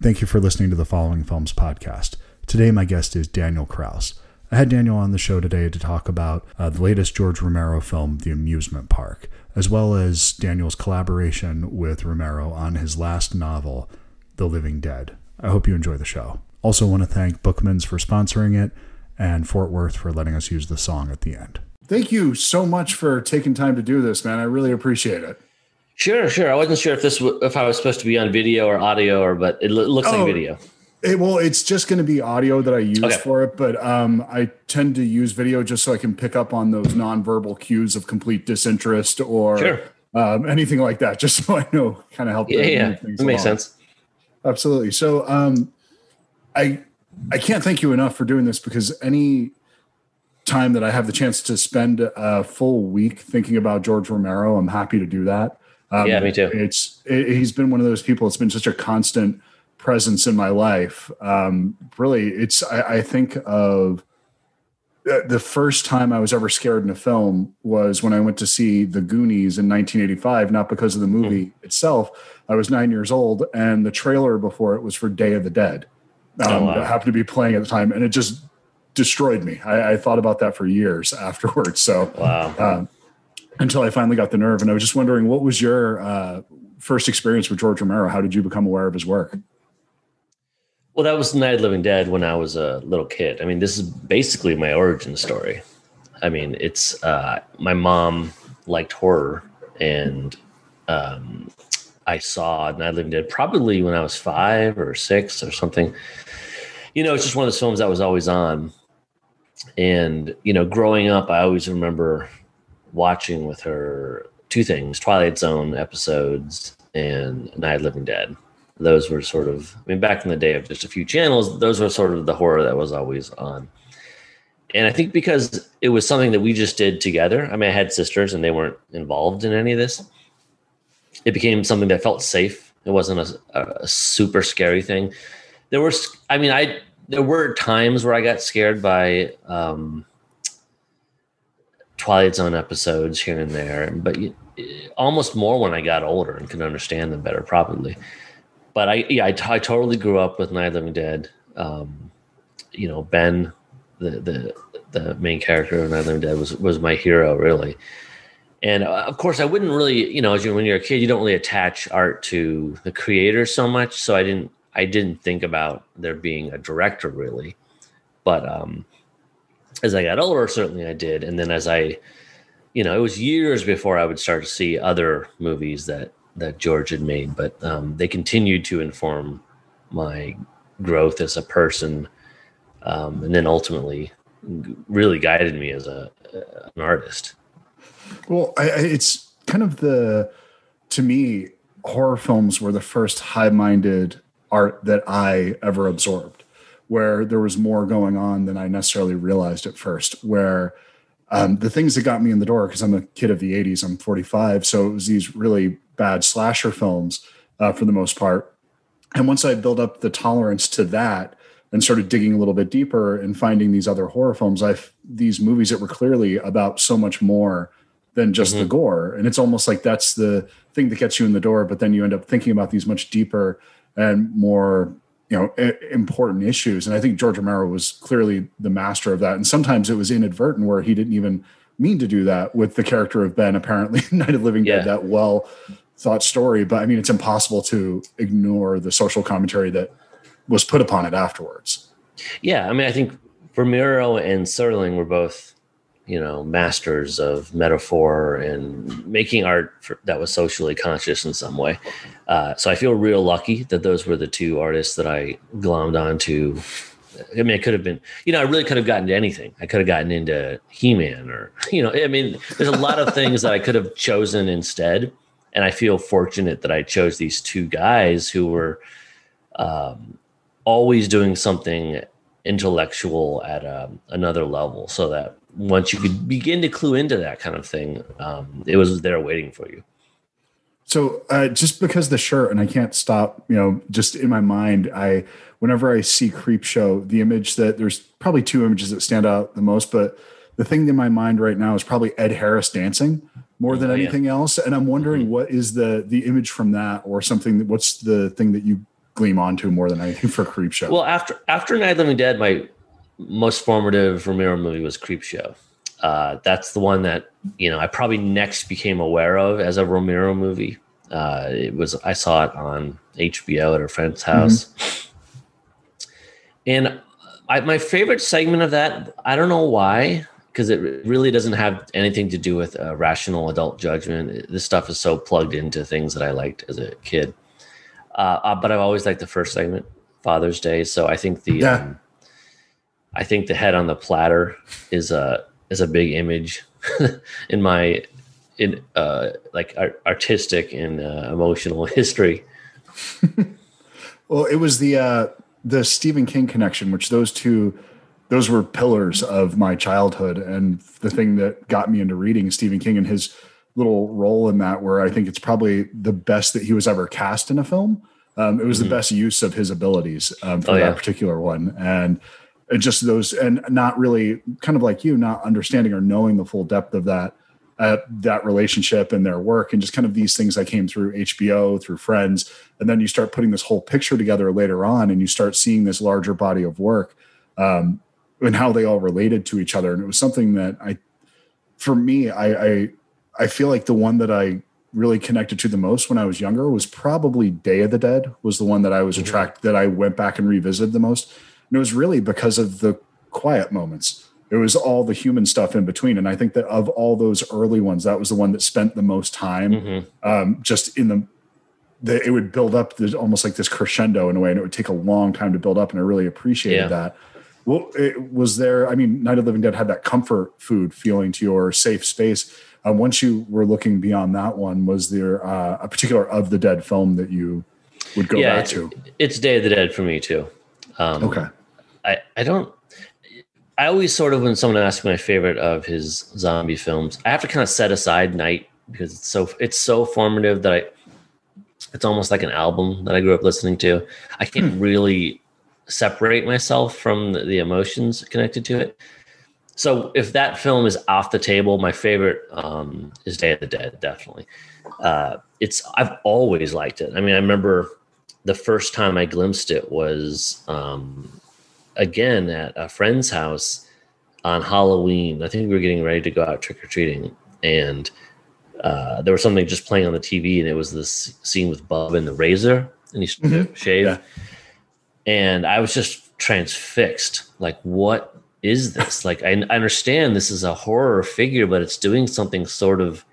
Thank you for listening to the Following Films podcast. Today, my guest is Daniel Kraus. I had Daniel on the show today to talk about uh, the latest George Romero film, The Amusement Park, as well as Daniel's collaboration with Romero on his last novel, The Living Dead. I hope you enjoy the show. Also, want to thank Bookmans for sponsoring it and Fort Worth for letting us use the song at the end. Thank you so much for taking time to do this, man. I really appreciate it. Sure, sure. I wasn't sure if this w- if I was supposed to be on video or audio, or but it looks oh, like video. It, well, it's just going to be audio that I use okay. for it, but um, I tend to use video just so I can pick up on those nonverbal cues of complete disinterest or sure. um, anything like that, just so I know kind of help. Yeah, yeah, that makes sense. Absolutely. So, um, I I can't thank you enough for doing this because any time that I have the chance to spend a full week thinking about George Romero, I'm happy to do that. Um, yeah, me too. It's it, he's been one of those people. It's been such a constant presence in my life. Um, really, it's I, I think of uh, the first time I was ever scared in a film was when I went to see The Goonies in 1985. Not because of the movie mm. itself. I was nine years old, and the trailer before it was for Day of the Dead. Oh, um, oh, wow. That happened to be playing at the time, and it just destroyed me. I, I thought about that for years afterwards. So, wow. Um, until I finally got the nerve. And I was just wondering, what was your uh, first experience with George Romero? How did you become aware of his work? Well, that was Night of Living Dead when I was a little kid. I mean, this is basically my origin story. I mean, it's uh, my mom liked horror, and um, I saw Night of Living Dead probably when I was five or six or something. You know, it's just one of those films that was always on. And, you know, growing up, I always remember watching with her two things Twilight Zone episodes and Night Living Dead. Those were sort of, I mean, back in the day of just a few channels, those were sort of the horror that was always on. And I think because it was something that we just did together, I mean, I had sisters and they weren't involved in any of this, it became something that felt safe. It wasn't a, a super scary thing. There were, I mean, I, there were times where I got scared by, um, Twilight Zone episodes here and there, but almost more when I got older and could understand them better, probably. But I, yeah, I, t- I totally grew up with Night of the Living Dead. Um, you know, Ben, the the the main character of Night of the Living Dead, was was my hero, really. And uh, of course, I wouldn't really, you know, as you when you're a kid, you don't really attach art to the creator so much. So I didn't, I didn't think about there being a director really. But um, as I got older, certainly I did. And then as I, you know, it was years before I would start to see other movies that that George had made, but um, they continued to inform my growth as a person, um, and then ultimately really guided me as a an artist. Well, I, it's kind of the to me horror films were the first high-minded art that I ever absorbed where there was more going on than I necessarily realized at first. Where um, the things that got me in the door, because I'm a kid of the 80s, I'm 45. So it was these really bad slasher films uh, for the most part. And once I built up the tolerance to that and started digging a little bit deeper and finding these other horror films, I these movies that were clearly about so much more than just mm-hmm. the gore. And it's almost like that's the thing that gets you in the door, but then you end up thinking about these much deeper and more you know important issues. And i think george romero was clearly the master of that. And sometimes it was inadvertent where he didn't even mean to do that with the character of ben apparently. Night of living dead that well thought story. But i mean it's impossible to ignore the social commentary that was put upon it afterwards. Yeah i mean i think romero and serling were both you know masters of metaphor and making art for, that was socially conscious in some way. Uh, so i feel real lucky that those were the two artists that i glommed onto. I mean it could have been you know i really could have gotten into anything. I could have gotten into he-man or you know i mean there's a lot of things that i could have chosen instead. And i feel fortunate that i chose these two guys who were um, always doing something intellectual at um, another level so that once you could begin to clue into that kind of thing, um, it was there waiting for you. So uh, just because the shirt, and I can't stop, you know, just in my mind, I whenever I see Creepshow, the image that there's probably two images that stand out the most, but the thing in my mind right now is probably Ed Harris dancing more than oh, anything yeah. else. And I'm wondering mm-hmm. what is the the image from that, or something. That, what's the thing that you gleam onto more than anything for Creepshow. Well, after after Night Living Dead, my most formative Romero movie was Creepshow. Uh, that's the one that you know I probably next became aware of as a Romero movie. Uh, it was I saw it on HBO at a friend's house, mm-hmm. and I, my favorite segment of that I don't know why because it really doesn't have anything to do with uh, rational adult judgment. This stuff is so plugged into things that I liked as a kid. Uh, uh, but I've always liked the first segment, Father's Day. So I think the yeah. um, I think the head on the platter is a is a big image in my in uh, like artistic and uh, emotional history. well, it was the uh, the Stephen King connection, which those two those were pillars of my childhood and the thing that got me into reading Stephen King and his little role in that where I think it's probably the best that he was ever cast in a film. Um, it was mm-hmm. the best use of his abilities um, for oh, that particular one. And just those, and not really kind of like you, not understanding or knowing the full depth of that, uh, that relationship and their work and just kind of these things that came through HBO, through friends. And then you start putting this whole picture together later on and you start seeing this larger body of work um, and how they all related to each other. And it was something that I, for me, I, I I feel like the one that I really connected to the most when I was younger was probably Day of the Dead was the one that I was mm-hmm. attracted that I went back and revisited the most. And it was really because of the quiet moments. It was all the human stuff in between. And I think that of all those early ones, that was the one that spent the most time mm-hmm. um, just in the, the, it would build up this, almost like this crescendo in a way, and it would take a long time to build up. And I really appreciated yeah. that. Well, it was there. I mean, Night of the Living Dead had that comfort food feeling to your safe space uh, once you were looking beyond that one, was there uh, a particular of the dead film that you would go yeah, back to? It's Day of the Dead for me too. Um, okay. I, I don't. I always sort of when someone asks my favorite of his zombie films, I have to kind of set aside Night because it's so it's so formative that I. It's almost like an album that I grew up listening to. I can't hmm. really separate myself from the, the emotions connected to it. So if that film is off the table, my favorite um, is Day of the Dead. Definitely, uh, it's I've always liked it. I mean, I remember the first time I glimpsed it was um, again at a friend's house on Halloween. I think we were getting ready to go out trick or treating, and uh, there was something just playing on the TV, and it was this scene with Bub and the razor, and he mm-hmm. shaved, yeah. and I was just transfixed. Like, what is this? Like, I, I understand this is a horror figure, but it's doing something sort of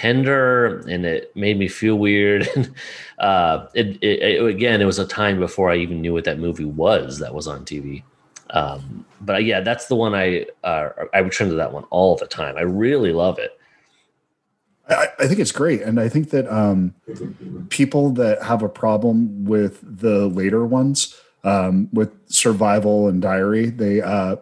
tender and it made me feel weird. And uh it, it, it, again it was a time before i even knew what that movie was that was on tv um but yeah that's the one i uh i return to that one all the time. I really love it. I, I think it's great. And i think that um people that have a problem with the later ones um with survival and diary they uh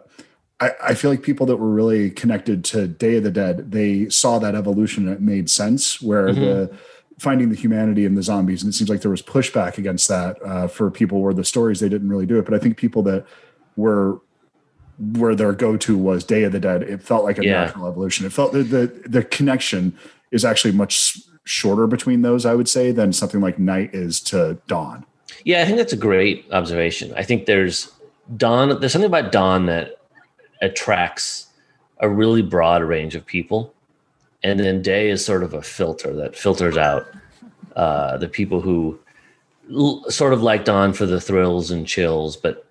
I, I feel like people that were really connected to Day of the Dead, they saw that evolution and it made sense. Where mm-hmm. the finding the humanity in the zombies, and it seems like there was pushback against that uh, for people where the stories they didn't really do it. But I think people that were where their go-to was Day of the Dead, it felt like a yeah. natural evolution. It felt the, the the connection is actually much shorter between those, I would say, than something like Night is to Dawn. Yeah, I think that's a great observation. I think there's Dawn. There's something about Dawn that attracts a really broad range of people. And then day is sort of a filter that filters out uh, the people who l- sort of like Dawn for the thrills and chills, but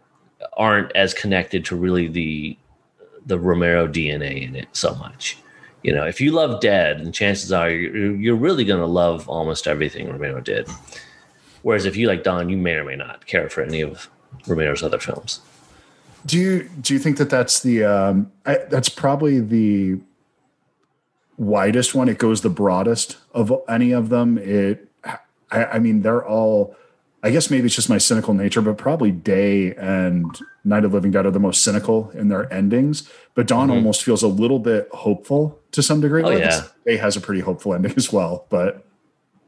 aren't as connected to really the the Romero DNA in it so much. You know, if you love Dead, and chances are you're, you're really going to love almost everything Romero did. Whereas if you like Dawn, you may or may not care for any of Romero's other films. Do you do you think that that's the um, I, that's probably the widest one? It goes the broadest of any of them. It, I, I mean, they're all. I guess maybe it's just my cynical nature, but probably Day and Night of Living Dead are the most cynical in their endings. But Dawn mm-hmm. almost feels a little bit hopeful to some degree. Oh, yeah. Day has a pretty hopeful ending as well. But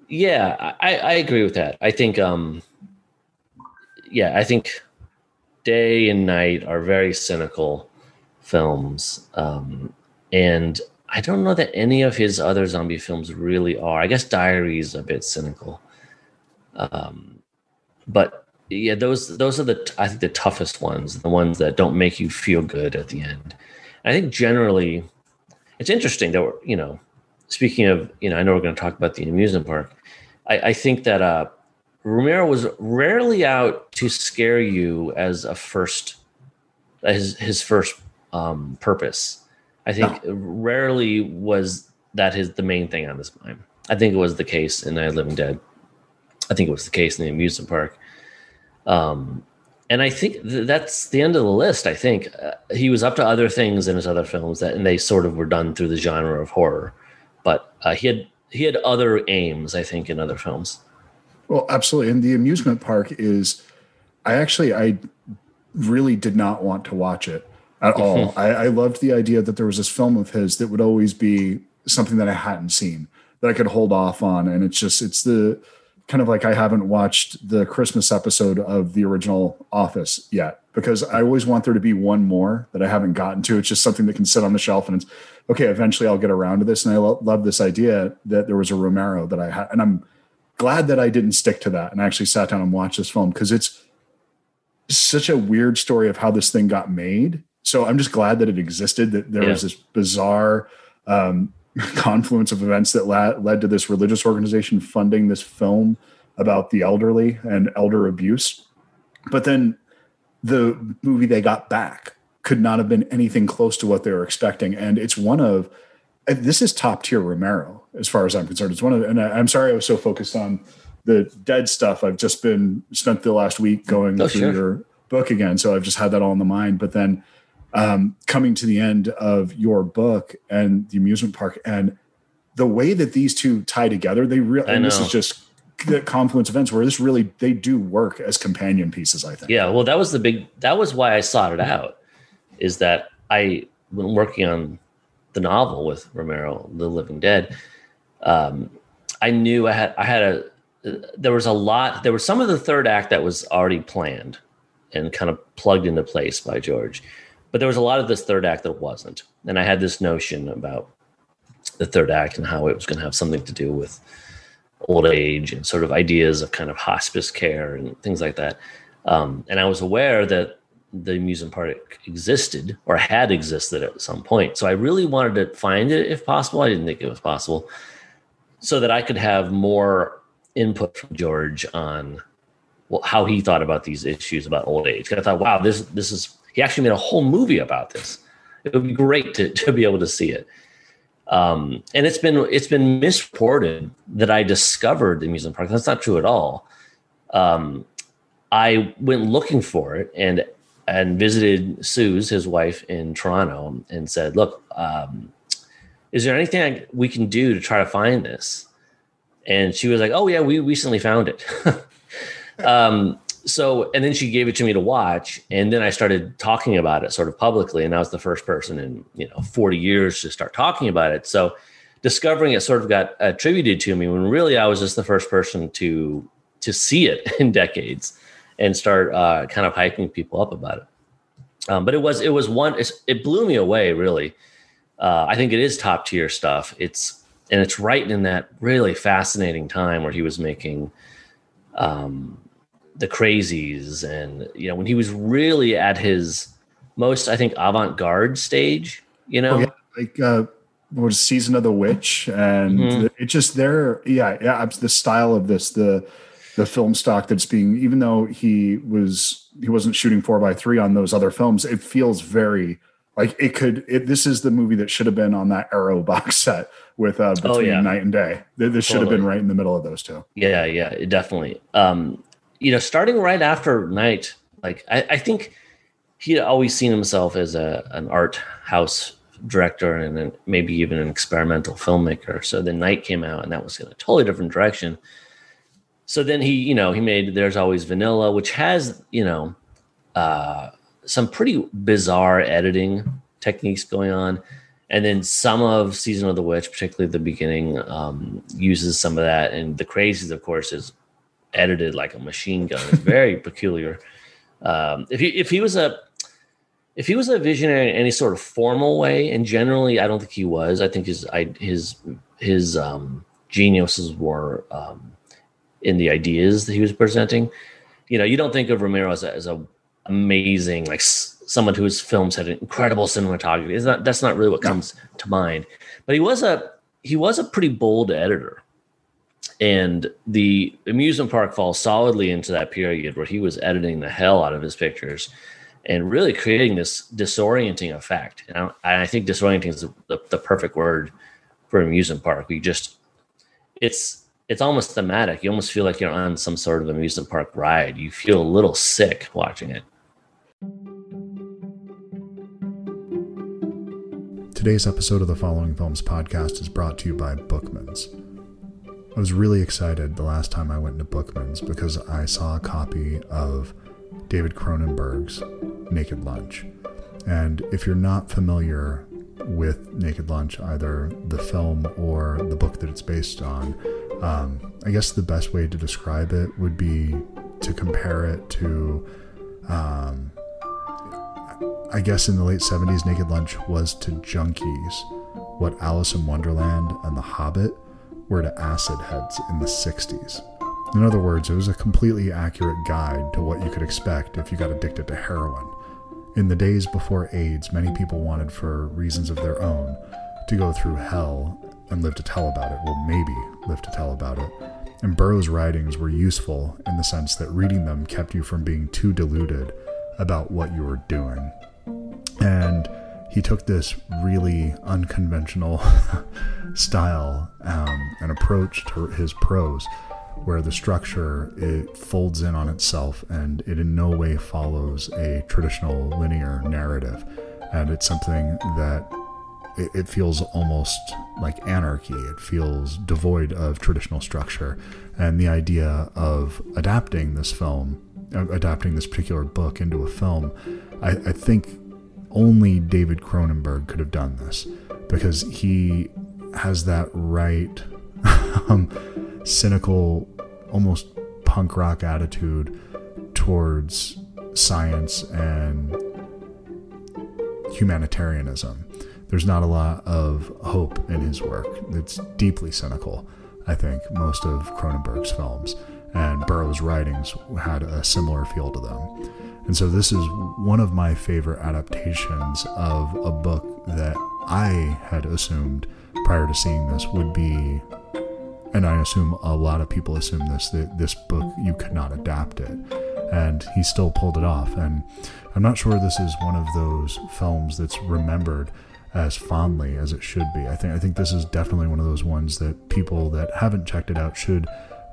yeah, I, I agree with that. I think, um, yeah, I think Day and Night are very cynical films. Um, and I don't know that any of his other zombie films really are. I guess Diary is a bit cynical. Um, but yeah, those those are the I think the toughest ones, the ones that don't make you feel good at the end. I think generally, it's interesting that we're, you know, speaking of you know, I know we're going to talk about the amusement park. I, I think that uh, Romero was rarely out to scare you as a first, his his first um, purpose. I think no. rarely was that his the main thing on his mind. I think it was the case in Night Living Dead. I think it was the case in the amusement park. Um, and I think th- that's the end of the list. I think uh, he was up to other things in his other films that, and they sort of were done through the genre of horror. But uh, he had he had other aims, I think, in other films. Well, absolutely. And the amusement park is, I actually I really did not want to watch it at all. Mm-hmm. I, I loved the idea that there was this film of his that would always be something that I hadn't seen that I could hold off on, and it's just it's the kind of like I haven't watched the Christmas episode of the original Office yet because I always want there to be one more that I haven't gotten to. It's just something that can sit on the shelf and it's okay. Eventually, I'll get around to this. And I lo- love this idea that there was a Romero that I had, and I'm glad that I didn't stick to that and actually sat down and watched this film because it's such a weird story of how this thing got made. So I'm just glad that it existed. That there yeah. was this bizarre. Um, confluence of events that la- led to this religious organization funding this film about the elderly and elder abuse. But then the movie they got back could not have been anything close to what they were expecting. And it's one of, this is top tier Romero as far as I'm concerned. It's one of, and I'm sorry I was so focused on the dead stuff. I've just been spent the last week going oh, through sure. your book again. So I've just had that all in the mind. But then um, coming to the end of your book and the amusement park and the way that these two tie together, they really, and this is just the confluence events where this really, they do work as companion pieces, I think. Yeah. Well, that was the big, that was why I sought it out is that I, when working on the novel with Romero, The Living Dead, um, I knew I had, I had a, there was a lot, there was some of the third act that was already planned and kind of plugged into place by George but there was a lot of this third act that wasn't. And I had this notion about the third act and how it was going to have something to do with old age and sort of ideas of kind of hospice care and things like that. Um, and I was aware that the amusement park existed or had existed at some point. So I really wanted to find it if possible. I didn't think it was possible. So that I could have more input from George on well, how he thought about these issues about old age. I thought, wow, this this is he actually made a whole movie about this. It would be great to, to be able to see it. Um, and it's been it's been misreported that I discovered the amusement park. That's not true at all. Um, I went looking for it and and visited Suze, his wife, in Toronto, and said, "Look, um, is there anything we can do to try to find this?" And she was like, "Oh yeah, we recently found it." um, so and then she gave it to me to watch and then i started talking about it sort of publicly and i was the first person in you know 40 years to start talking about it so discovering it sort of got attributed to me when really i was just the first person to to see it in decades and start uh, kind of hyping people up about it um, but it was it was one it blew me away really uh, i think it is top tier stuff it's and it's right in that really fascinating time where he was making um, the crazies and you know when he was really at his most i think avant-garde stage you know oh, yeah. like uh was season of the witch and mm-hmm. it just there yeah yeah the style of this the the film stock that's being even though he was he wasn't shooting four by three on those other films it feels very like it could it, this is the movie that should have been on that arrow box set with uh oh, between oh, yeah. night and day this totally. should have been right in the middle of those two yeah yeah definitely um you know, starting right after Night, like I, I think he had always seen himself as a an art house director and an, maybe even an experimental filmmaker. So the Night came out, and that was in a totally different direction. So then he, you know, he made There's Always Vanilla, which has, you know, uh, some pretty bizarre editing techniques going on. And then some of Season of the Witch, particularly the beginning, um, uses some of that. And The Crazies, of course, is edited like a machine gun. It's very peculiar. Um, if he if he was a if he was a visionary in any sort of formal way, and generally I don't think he was. I think his I, his his um, geniuses were um, in the ideas that he was presenting. you know, you don't think of Romero as a, as a amazing like s- someone whose films had incredible cinematography. Is not that's not really what comes to mind. But he was a he was a pretty bold editor. And the amusement park falls solidly into that period where he was editing the hell out of his pictures and really creating this disorienting effect. And I, I think disorienting is the, the, the perfect word for amusement park. We just it's it's almost thematic. You almost feel like you're on some sort of amusement park ride. You feel a little sick watching it. Today's episode of the Following Films podcast is brought to you by Bookmans. I was really excited the last time I went to Bookmans because I saw a copy of David Cronenberg's Naked Lunch. And if you're not familiar with Naked Lunch, either the film or the book that it's based on, um, I guess the best way to describe it would be to compare it to um, I guess in the late 70s, Naked Lunch was to junkies what Alice in Wonderland and The Hobbit were to acid heads in the 60s. In other words, it was a completely accurate guide to what you could expect if you got addicted to heroin. In the days before AIDS, many people wanted, for reasons of their own, to go through hell and live to tell about it. Well, maybe live to tell about it. And Burroughs' writings were useful in the sense that reading them kept you from being too deluded about what you were doing. And he took this really unconventional style um, and approach to his prose where the structure it folds in on itself and it in no way follows a traditional linear narrative and it's something that it, it feels almost like anarchy it feels devoid of traditional structure and the idea of adapting this film adapting this particular book into a film I, I think only David Cronenberg could have done this because he has that right um, cynical, almost punk rock attitude towards science and humanitarianism. There's not a lot of hope in his work. It's deeply cynical, I think, most of Cronenberg's films. And Burroughs' writings had a similar feel to them. And so this is one of my favorite adaptations of a book that I had assumed prior to seeing this would be and I assume a lot of people assume this that this book you could not adapt it. And he still pulled it off. And I'm not sure this is one of those films that's remembered as fondly as it should be. I think I think this is definitely one of those ones that people that haven't checked it out should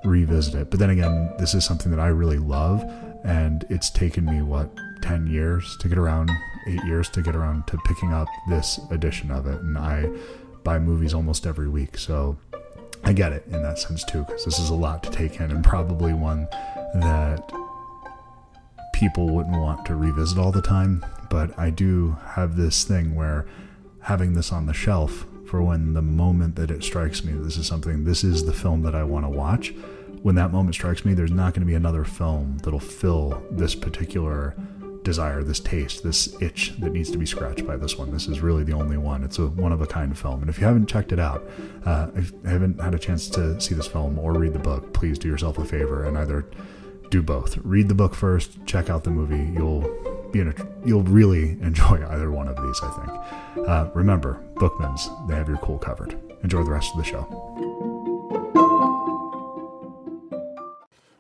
revisit it. But then again, this is something that I really love and it's taken me what 10 years to get around 8 years to get around to picking up this edition of it and I buy movies almost every week. So I get it in that sense too, because this is a lot to take in and probably one that people wouldn't want to revisit all the time. But I do have this thing where having this on the shelf for when the moment that it strikes me, this is something, this is the film that I want to watch. When that moment strikes me, there's not going to be another film that'll fill this particular desire, this taste, this itch that needs to be scratched by this one. This is really the only one. It's a one of a kind film. And if you haven't checked it out, uh, if you haven't had a chance to see this film or read the book, please do yourself a favor and either do both. Read the book first, check out the movie. You'll a, you'll really enjoy either one of these, I think. Uh, remember, Bookmans, they have your cool covered. Enjoy the rest of the show.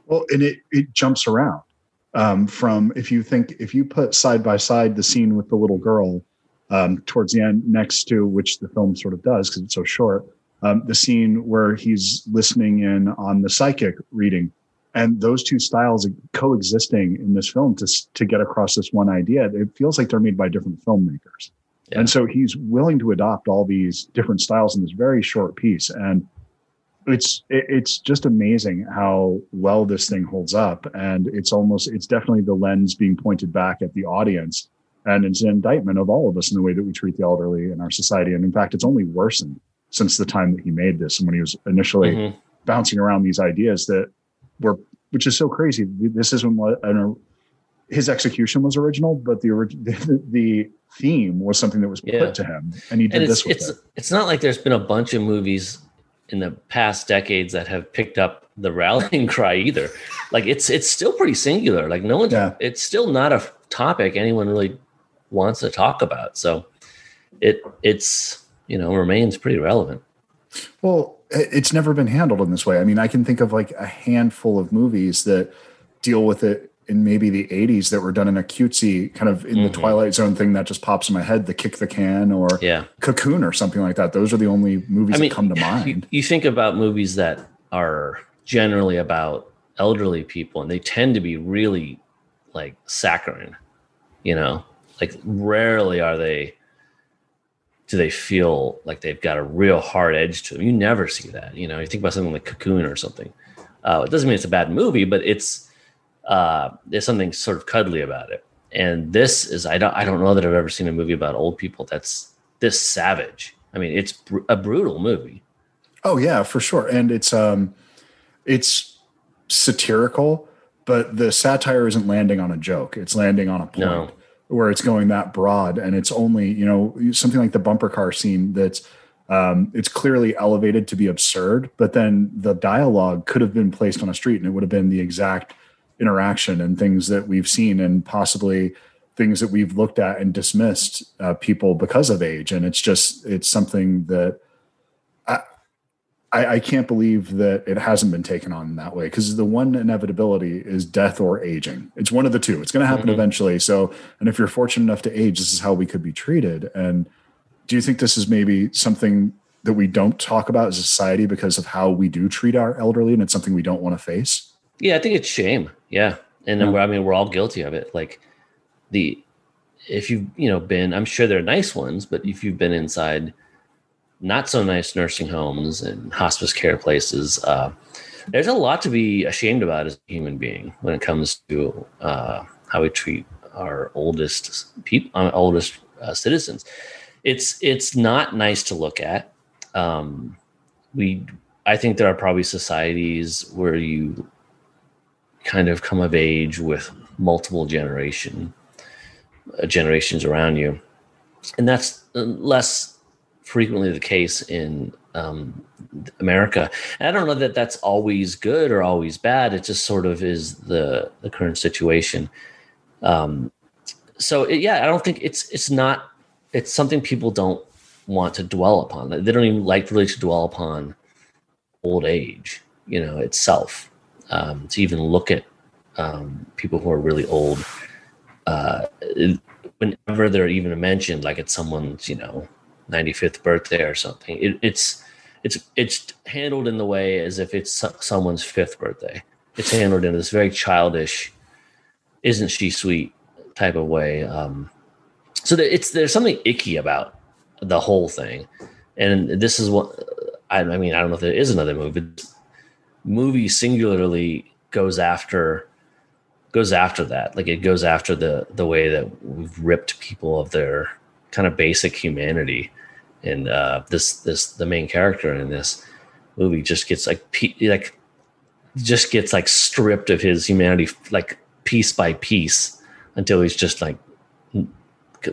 Well, and it, it jumps around um, from if you think if you put side by side the scene with the little girl um, towards the end next to which the film sort of does because it's so short um, the scene where he's listening in on the psychic reading and those two styles coexisting in this film to, to get across this one idea it feels like they're made by different filmmakers. Yeah. and so he's willing to adopt all these different styles in this very short piece. And it's it's just amazing how well this thing holds up. And it's almost it's definitely the lens being pointed back at the audience. And it's an indictment of all of us in the way that we treat the elderly in our society. And in fact it's only worsened since the time that he made this and when he was initially mm-hmm. bouncing around these ideas that were which is so crazy this isn't what I his execution was original but the the, the theme was something that was put yeah. to him and he did and this it's, with it's, it. it's not like there's been a bunch of movies in the past decades that have picked up the rallying cry either. Like it's it's still pretty singular. Like no one's Yeah. it's still not a topic anyone really wants to talk about. So it it's you know remains pretty relevant. Well, it- it's never been handled in this way. I mean, I can think of like a handful of movies that deal with it in maybe the 80s that were done in a cutesy kind of in the Mhm. Twilight Zone thing that just pops in my head, the kick the can or Yeah. Cocoon or something like that. Those are the only movies I mean, that come to You, mind. you think about movies that are generally about elderly people, and they tend to be really like saccharine. You know, like rarely are they. Do they feel like they've got a real hard edge to them? You never see that. You know, you think about something like Cocoon or something. Uh, it doesn't mean it's a bad movie, but it's uh, there's something sort of cuddly about it. And this is I don't I don't know that I've ever seen a movie about old people that's this savage. I mean, it's br- a brutal movie. Oh yeah, for sure. And it's um it's satirical, but the satire isn't landing on a joke. It's landing on a point No. Where it's going that broad and it's only, you know, something like the bumper car scene that's um it's clearly elevated to be absurd, but then the dialogue could have been placed on a street and it would have been the exact interaction and things that we've seen and possibly things that we've looked at and dismissed uh, people because of age. And it's just it's something that I, I can't believe that it hasn't been taken on in that way because the one inevitability is death or aging. It's one of the two. It's going to happen Mhm. eventually. So, and if you're fortunate enough to age, this is how we could be treated. And do you think this is maybe something that we don't talk about as a society because of how we do treat our elderly, and it's something we don't want to face? Yeah, I think it's shame. Yeah, and then Yeah. we're, I mean, we're all guilty of it. Like the if you've you know been, I'm sure there are nice ones, but if you've been inside not so nice nursing homes and hospice care places, uh, there's a lot to be ashamed about as a human being when it comes to uh, how we treat our oldest people, our oldest uh, citizens. It's it's not nice to look at. Um, we, I think there are probably societies where you kind of come of age with multiple generation uh, generations around you and that's uh, less frequently the case in um, america. And i don't know that that's always good or always bad. It just sort of is the the current situation. Um, so it, yeah i don't think it's it's not it's something people don't want to dwell upon. They don't even like really to dwell upon old age you know itself. Um, to even look at um, people who are really old. Uh, whenever they're even mentioned, like it's someone's, you know, 95th birthday or something, it, it's it's it's handled in the way as if it's someone's fifth birthday. It's handled in this very childish, isn't she sweet type of way. Um, so it's there's something icky about the whole thing, and this is what I, I mean. I don't know if there is another movie. Movie singularly goes after goes after that like it goes after the the way that we've ripped people of their kind of basic humanity and uh this this the main character in this movie just gets like like just gets like stripped of his humanity like piece by piece until he's just like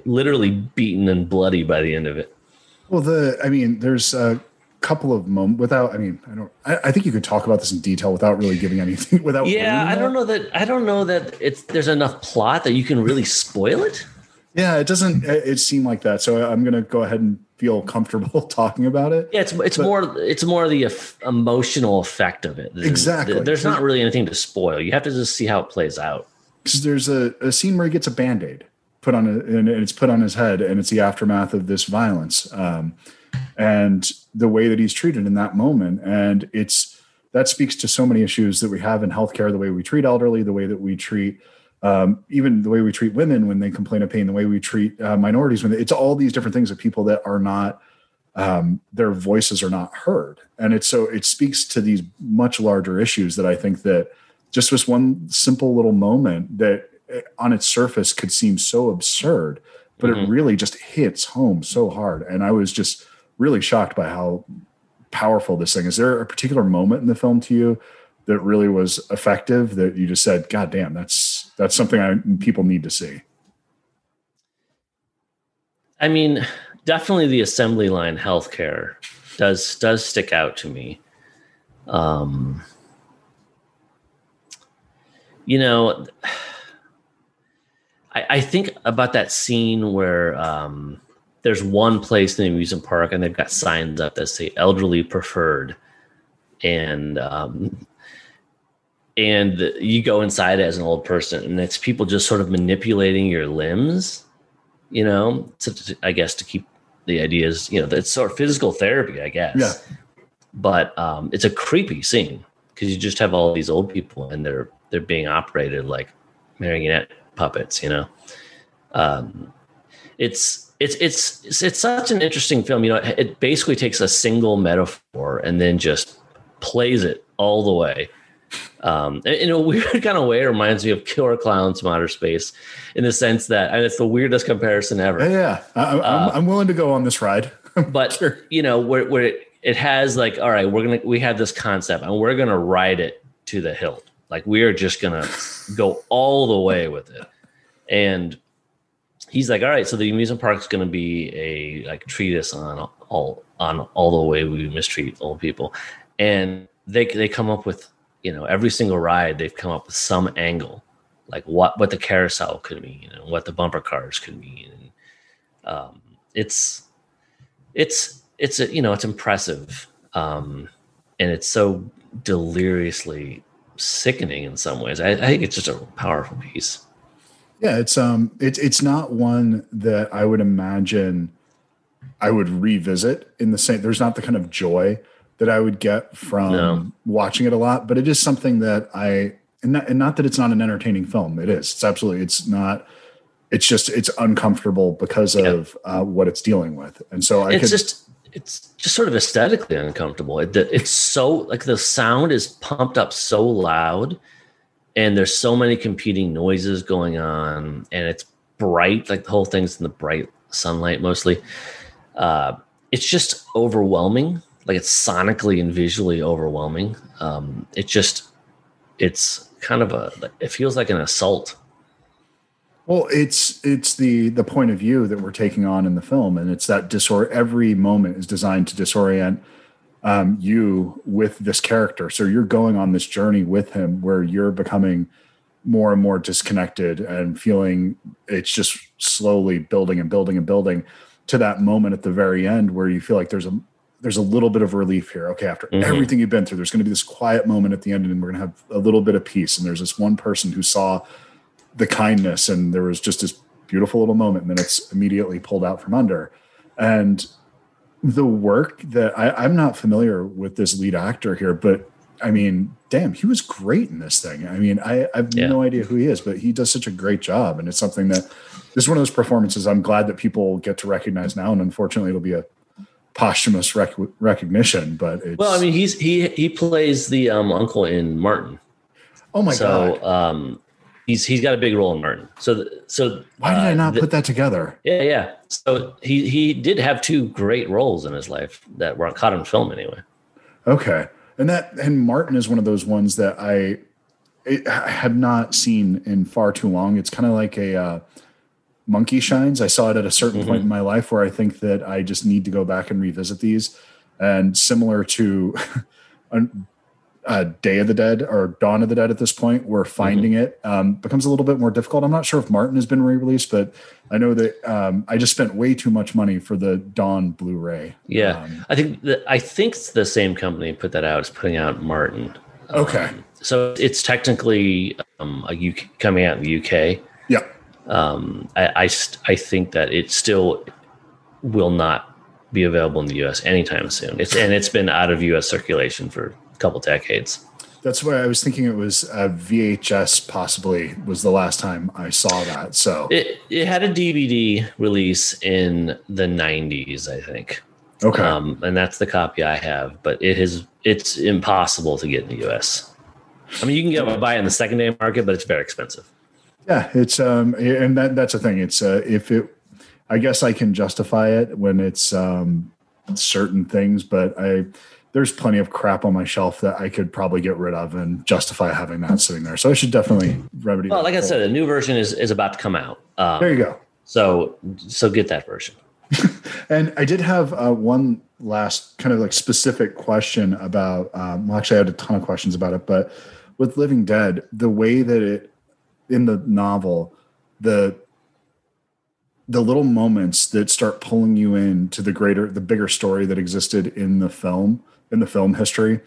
literally beaten and bloody by the end of it Well, the I mean, there's a couple of moments without. I mean, I don't. I, I think you could talk about this in detail without really giving anything. Without yeah i don't know that i don't know that it's there's enough plot that you can really spoil it Yeah, it doesn't. It, seemed like that. So I'm going to go ahead and feel comfortable talking about it. Yeah, it's it's But- more it's more the emotional effect of it. Exactly. There's not really anything to spoil. You have to just see how it plays out. because there's a, a scene where he gets a band-aid put on a, and it's put on his head and it's the aftermath of this violence um, and the way that he's treated in that moment and it's that speaks to so many issues that we have in healthcare the way we treat elderly the way that we treat um, even the way we treat women when they complain of pain the way we treat uh, minorities when they, it's all these different things of people that are not um, their voices are not heard. And it's so it speaks to these much larger issues that i think that just this one simple little moment that eh, on its surface could seem so absurd but it Mhm. really just hits home so hard. And i was just really shocked by how powerful this thing is there a particular moment in the film to you that really was effective that you just said god damn that's that's something I, people need to see I mean, definitely the assembly line healthcare does does stick out to me. Um, you know, I, I think about that scene where um, there's one place in the amusement park and they've got signs up that say elderly preferred, and um, and you go inside as an old person, and it's people just sort of manipulating your limbs, you know, to, I guess to keep the ideas, you know, it's sort of physical therapy, I guess. Yeah. But um, it's a creepy scene because you just have all these old people and they're they're being operated like marionette puppets, you know. Um, it's it's it's it's it's such an interesting film. You know, it, it basically takes a single metaphor and then just plays it all the way. Um, in a weird kind of way, it reminds me of Killer Clowns from Outer Space, in the sense that and it's the weirdest comparison ever. Yeah, yeah. I, I'm, Uh, I'm willing to go on this ride. but Sure. you know where, where it, it has like all right we're gonna we have this concept and we're gonna ride it to the hilt like we are just gonna go all the way with it and he's like all right so the amusement park is gonna be a like treatise on all on all the way we mistreat old people and they they come up with you know every single ride they've come up with some angle like what what the carousel could mean and what the bumper cars could mean. And um, it's it's it's you know it's impressive um and it's so deliriously sickening in some ways. I, I think it's just a powerful piece. Yeah, it's um it's it's not one that I would imagine I would revisit in the same there's not the kind of joy that I would get from No. watching it a lot, but it is something that I and not, and not that it's not an entertaining film. It is. It's absolutely it's not it's just it's uncomfortable because of uh, what it's dealing with. And so I it's could just it's just sort of aesthetically uncomfortable it, it's so like the sound is pumped up so loud and there's so many competing noises going on and it's bright like the whole thing's in the bright sunlight mostly uh, it's just overwhelming like it's sonically and visually overwhelming um, it just it's kind of a it feels like an assault Well, it's it's the the point of view that we're taking on in the film, and it's that disor. Every moment is designed to disorient um, you with this character. So you're going on this journey with him, where you're becoming more and more disconnected and feeling it's just slowly building and building and building to that moment at the very end where you feel like there's a there's a little bit of relief here. Okay, after Mhm. everything you've been through, there's going to be this quiet moment at the end, and we're going to have a little bit of peace. And there's this one person who saw the kindness and there was just this beautiful little moment and then it's immediately pulled out from under and the work that I, i'm not familiar with this lead actor here but i mean damn he was great in this thing i mean i, I have Yeah. no idea who he is but he does such a great job and it's something that this is one of those performances i'm glad that people get to recognize now and unfortunately it'll be a posthumous rec- recognition but it's well i mean he's he he plays the um, uncle in martin. Oh my so god. So um he's he's got a big role in martin. So so why did i uh, not th- put that together? Yeah yeah. So he he did have two great roles in his life that were caught on film anyway. Okay, and that and Martin is one of those ones that I, it, I have not seen in far too long. It's kind of like a uh, monkey shines. I saw it at a certain Mhm. point in my life where I think that I just need to go back and revisit these. And similar to a, a Day of the Dead or Dawn of the Dead at this point, where finding it um, becomes a little bit more difficult. I'm not sure if Martin has been re-released, but I know that um, I just spent way too much money for the Dawn Blu-ray. yeah Um, i think that i think it's the same company put that out as putting out martin Okay. Um, so it's technically um, a UK coming out in the uk yeah. Um, I, I, I think that it still will not be available in the U.S. anytime soon. It's and it's been out of U.S. circulation for a couple decades. That's why I was thinking it was uh, VHS. Possibly was the last time I saw that. So It it had a DVD release in the '90s, I think, okay, um, and that's the copy I have. But it is it's impossible to get in the U.S. I mean, you can get a buy it in the secondary market, but it's very expensive. Yeah, it's um, and that that's the thing. It's uh, if it, I guess I can justify it when it's um, certain things, but I there's plenty of crap on my shelf that I could probably get rid of and justify having that sitting there. So I should definitely remedy. Well, like I said, a new version is is about to come out. Um, there you go. So so get that version. And I did have uh, one last kind of like specific question about. Um, well, actually, I had a ton of questions about it, but with Living Dead, the way that it in the novel, the the little moments that start pulling you in to the greater the bigger story that existed in the film in the film history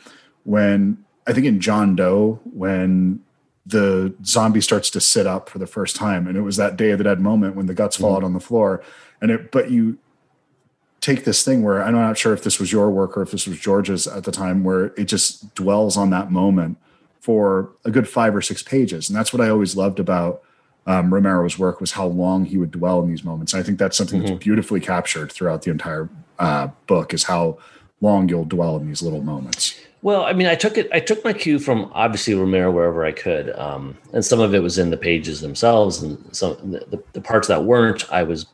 when i think in john doe when the zombie starts to sit up for the first time. And it was that day of the dead moment when the guts fall out mm-hmm. on the floor. And it but you take this thing where i'm not sure if this was your work or if this was george's at the time where it just dwells on that moment for a good five or six pages and that's what i always loved about um, romero's work was how long he would dwell in these moments and i think that's something Mhm. that's beautifully captured throughout the entire uh, book is how long you'll dwell in these little moments Well, I mean, I took it. I took my cue from obviously Romero wherever I could, um, and some of it was in the pages themselves, and some the, the parts that weren't, I was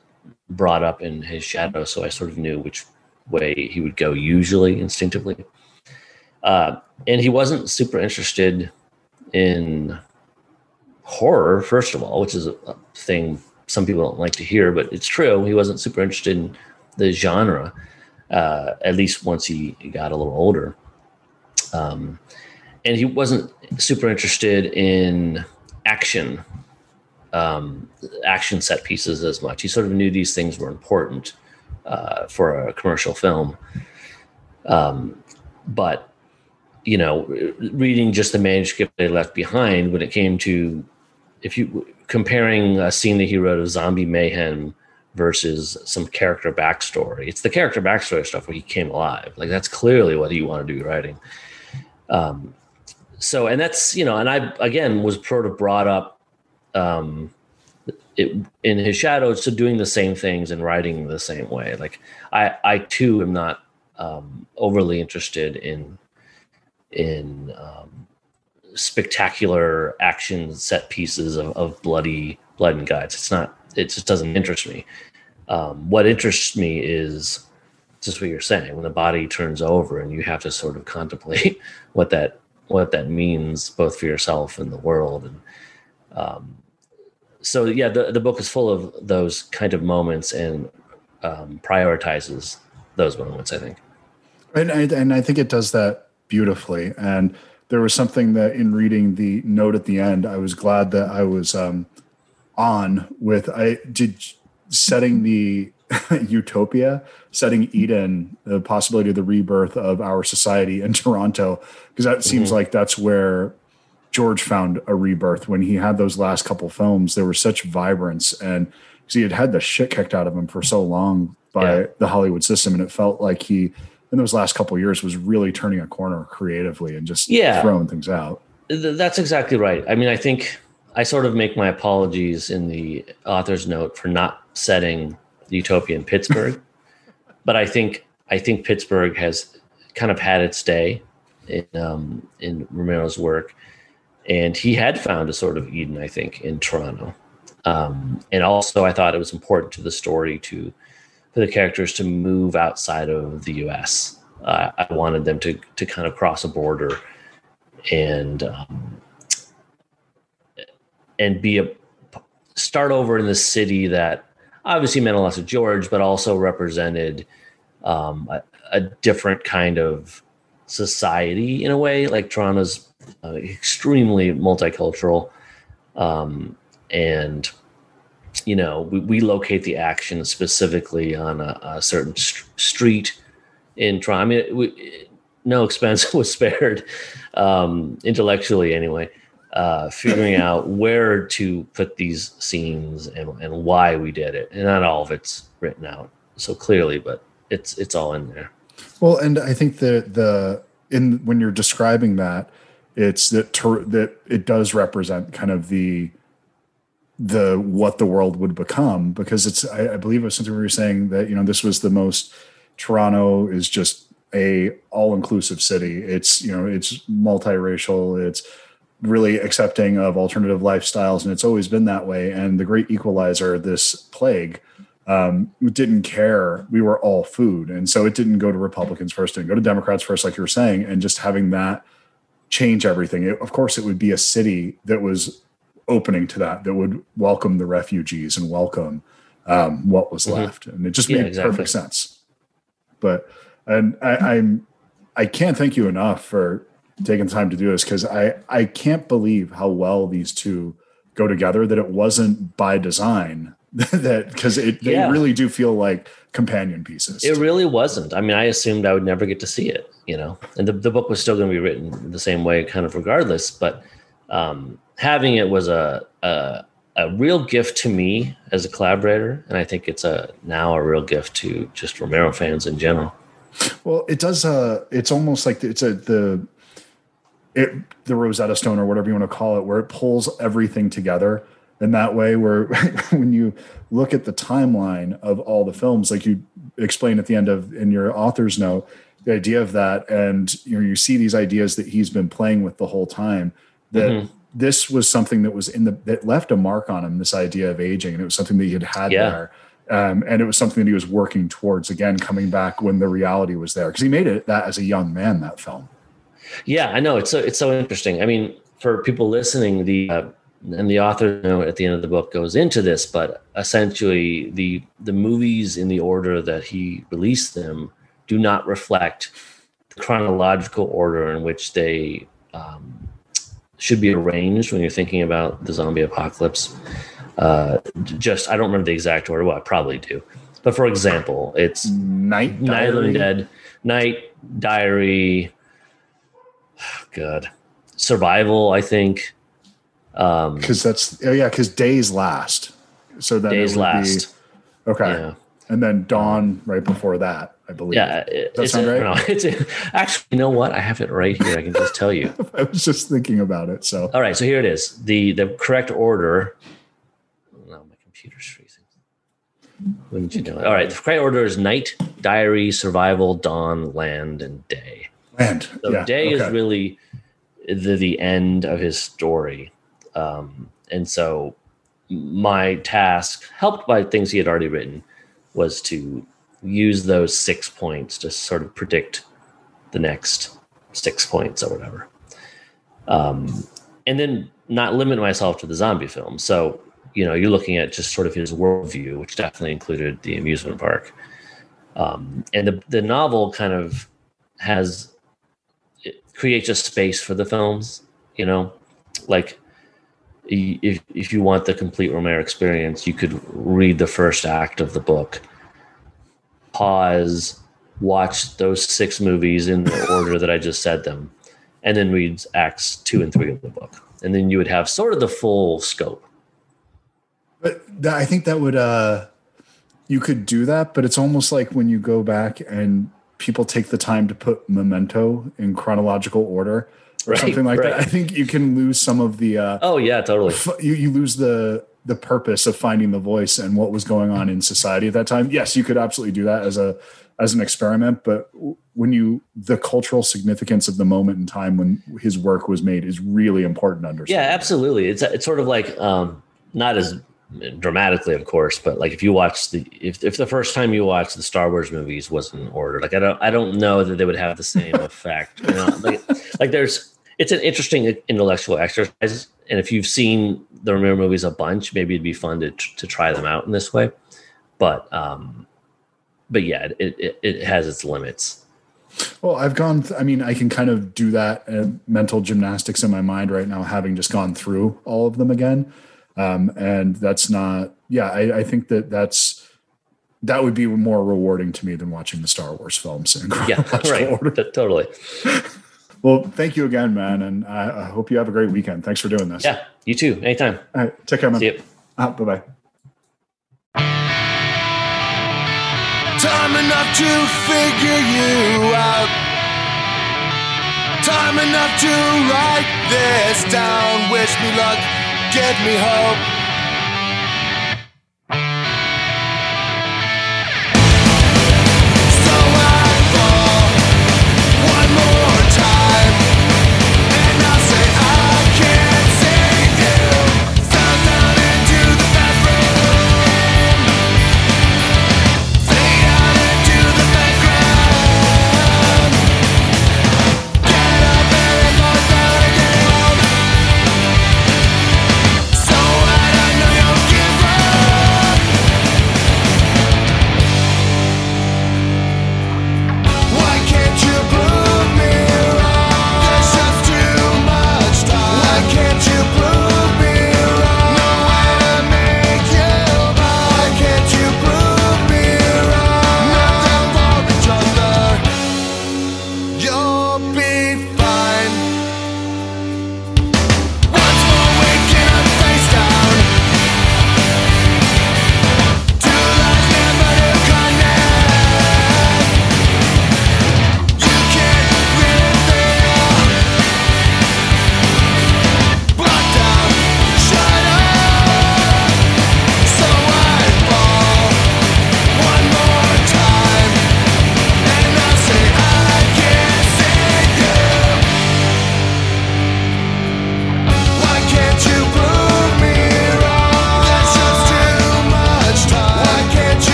brought up in his shadow, so I sort of knew which way he would go, usually instinctively. Uh, and he wasn't super interested in horror, first of all, which is a thing some people don't like to hear, but it's true. He wasn't super interested in the genre, uh, at least once he got a little older. Um, and he wasn't super interested in action um, action set pieces as much. He sort of knew these things were important uh, for a commercial film. Um, but you know reading just the manuscript they left behind when it came to if you comparing a scene that he wrote of zombie mayhem versus some character backstory. It's the character backstory stuff where he came alive. Like that's clearly what he wanted to do writing. Um, so, and that's you know, and I again was sort of brought up um, it, in his shadow to doing the same things and writing the same way. Like I, I too am not um, overly interested in in um, spectacular action set pieces of, of bloody blood and guts. It's not. It just doesn't interest me. Um, what interests me is just what you're saying when the body turns over and you have to sort of contemplate what that what that means both for yourself and the world and um, so yeah the, the book is full of those kind of moments and um, prioritizes those moments i think And I, and I think it does that beautifully. And there was something that in reading the note at the end, I was glad that I was um, on with. I did setting the utopia, setting Eden, the possibility of the rebirth of our society in Toronto, because that seems like that's where George found a rebirth when he had those last couple films. There was such vibrance, and because he had had the shit kicked out of him for so long by Yeah. the Hollywood system, and it felt like he, in those last couple years, was really turning a corner creatively and just Yeah. throwing things out. Th- that's exactly right i mean i think i sort of make my apologies in the author's note for not setting utopia in pittsburgh but i think i think pittsburgh has kind of had its day in um, in romero's work and he had found a sort of eden i think in toronto um, and also i thought it was important to the story to for the characters to move outside of the us uh, i wanted them to to kind of cross a border and um, and be a start over in the city that obviously meant a lot to George, but also represented um, a, a different kind of society in a way. Like Toronto's uh, extremely multicultural, um, and you know we, we locate the action specifically on a, a certain st- street in Toronto. I mean, we, no expense was spared um, intellectually anyway uh, figuring out where to put these scenes and, and why we did it and not all of it's written out so clearly but it's it's all in there Well, and I think the the in when you're describing that, it's that ter- that it does represent kind of the the what the world would become because it's I, I believe it was something we were saying that you know this was the most Toronto is just a all inclusive city. It's you know it's multiracial. It's really accepting of alternative lifestyles, and it's always been that way. And the great equalizer, this plague, um, didn't care. We were all food, and so it didn't go to Republicans first, didn't go to Democrats first, like you were saying, and just having that change everything. It, of course, it would be a city that was opening to that, that would welcome the refugees and welcome um, what was Mhm. left, and it just Yeah, made exactly. perfect sense. But and I, I'm I can't thank you enough for taking the time to do this because I I can't believe how well these two go together. That it wasn't by design. that because it they really do feel like companion pieces. It really wasn't. I mean, I assumed I would never get to see it, you know, and the, the book was still going to be written the same way, kind of regardless. But um, having it was a, a a real gift to me as a collaborator, and I think it's a now a real gift to just Romero fans in general. Well, it does. Uh, it's almost like it's a the it the Rosetta Stone or whatever you want to call it, where it pulls everything together in that way. Where when you look at the timeline of all the films, like you explain at the end of in your author's note, the idea of that, and you know you see these ideas that he's been playing with the whole time. That Mhm. This was something that was in the that left a mark on him. This idea of aging, and it was something that he had had Yeah. there. Um, and it was something that he was working towards again, coming back when the reality was there, because he made it that as a young man. That film. Yeah, I know it's so it's so interesting. I mean, for people listening, the uh, and the author note at the end of the book goes into this, but essentially the the movies in the order that he released them do not reflect the chronological order in which they um, should be arranged when you're thinking about the zombie apocalypse. Uh, just I don't remember the exact order. Well, I probably do, but for example, it's Night, Night of the Living Dead, Night Diary. God, Survival. I think. Um, because that's oh yeah, because days last. So then it Days would be- Last. okay, Yeah, and then dawn right before that, I believe. yeah. It, that it's, sound right? no, it's actually, you know what? I have it right here. I can just tell you. I was just thinking about it. So All right, so here it is. the The correct order. No, my computer's freezing. Wouldn't you know it? All right, the correct order is Night, Diary, Survival, Dawn, Land, and Day. land. So yeah, Day okay. is really the the end of his story, um, and so my task, helped by things he had already written, was to use those six points to sort of predict the next six points or whatever, um, and then not limit myself to the zombie film. So you know, you're looking at just sort of his worldview, which definitely included the amusement park, um, and the the novel kind of has it creates a space for the films you know? Like if, if you want the complete romero experience you could read the first act of the book pause watch those six movies in the order that i just said them and then read acts two and three of the book and then you would have sort of the full scope But that, I think that would uh you could do that, but it's almost like when you go back and people take the time to put memento in chronological order or Right, something like right. that. I think you can lose some of the uh oh yeah totally you, you lose the the purpose of finding the voice and what was going on in society at that time. Yes, you could absolutely do that as a as an experiment, but when you the cultural significance of the moment in time when his work was made is really important to understand. Yeah, absolutely. It's it's sort of like um, not as dramatically, of course, but like if you watch the if if the first time you watch the Star Wars movies was in order, like I don't I don't know that they would have the same effect. You know, like like there's it's an interesting intellectual exercise, and if you've seen the Romero movies a bunch, maybe it'd be fun to to try them out in this way. But um, but yeah, it it, it has its limits. Well, I've gone. Th- I mean, I can kind of do that uh, mental gymnastics in my mind right now, having just gone through all of them again. Um, and that's not. Yeah, I, I think that that's that would be more rewarding to me than watching the Star Wars films in Yeah, right. order. T- totally. Well, thank you again, man, and I, I hope you have a great weekend. Thanks for doing this. Yeah, you too. Anytime. All right, take care, man. See you. Uh, bye bye. Time enough to figure you out. Time enough to write this down. Wish me luck, give me hope.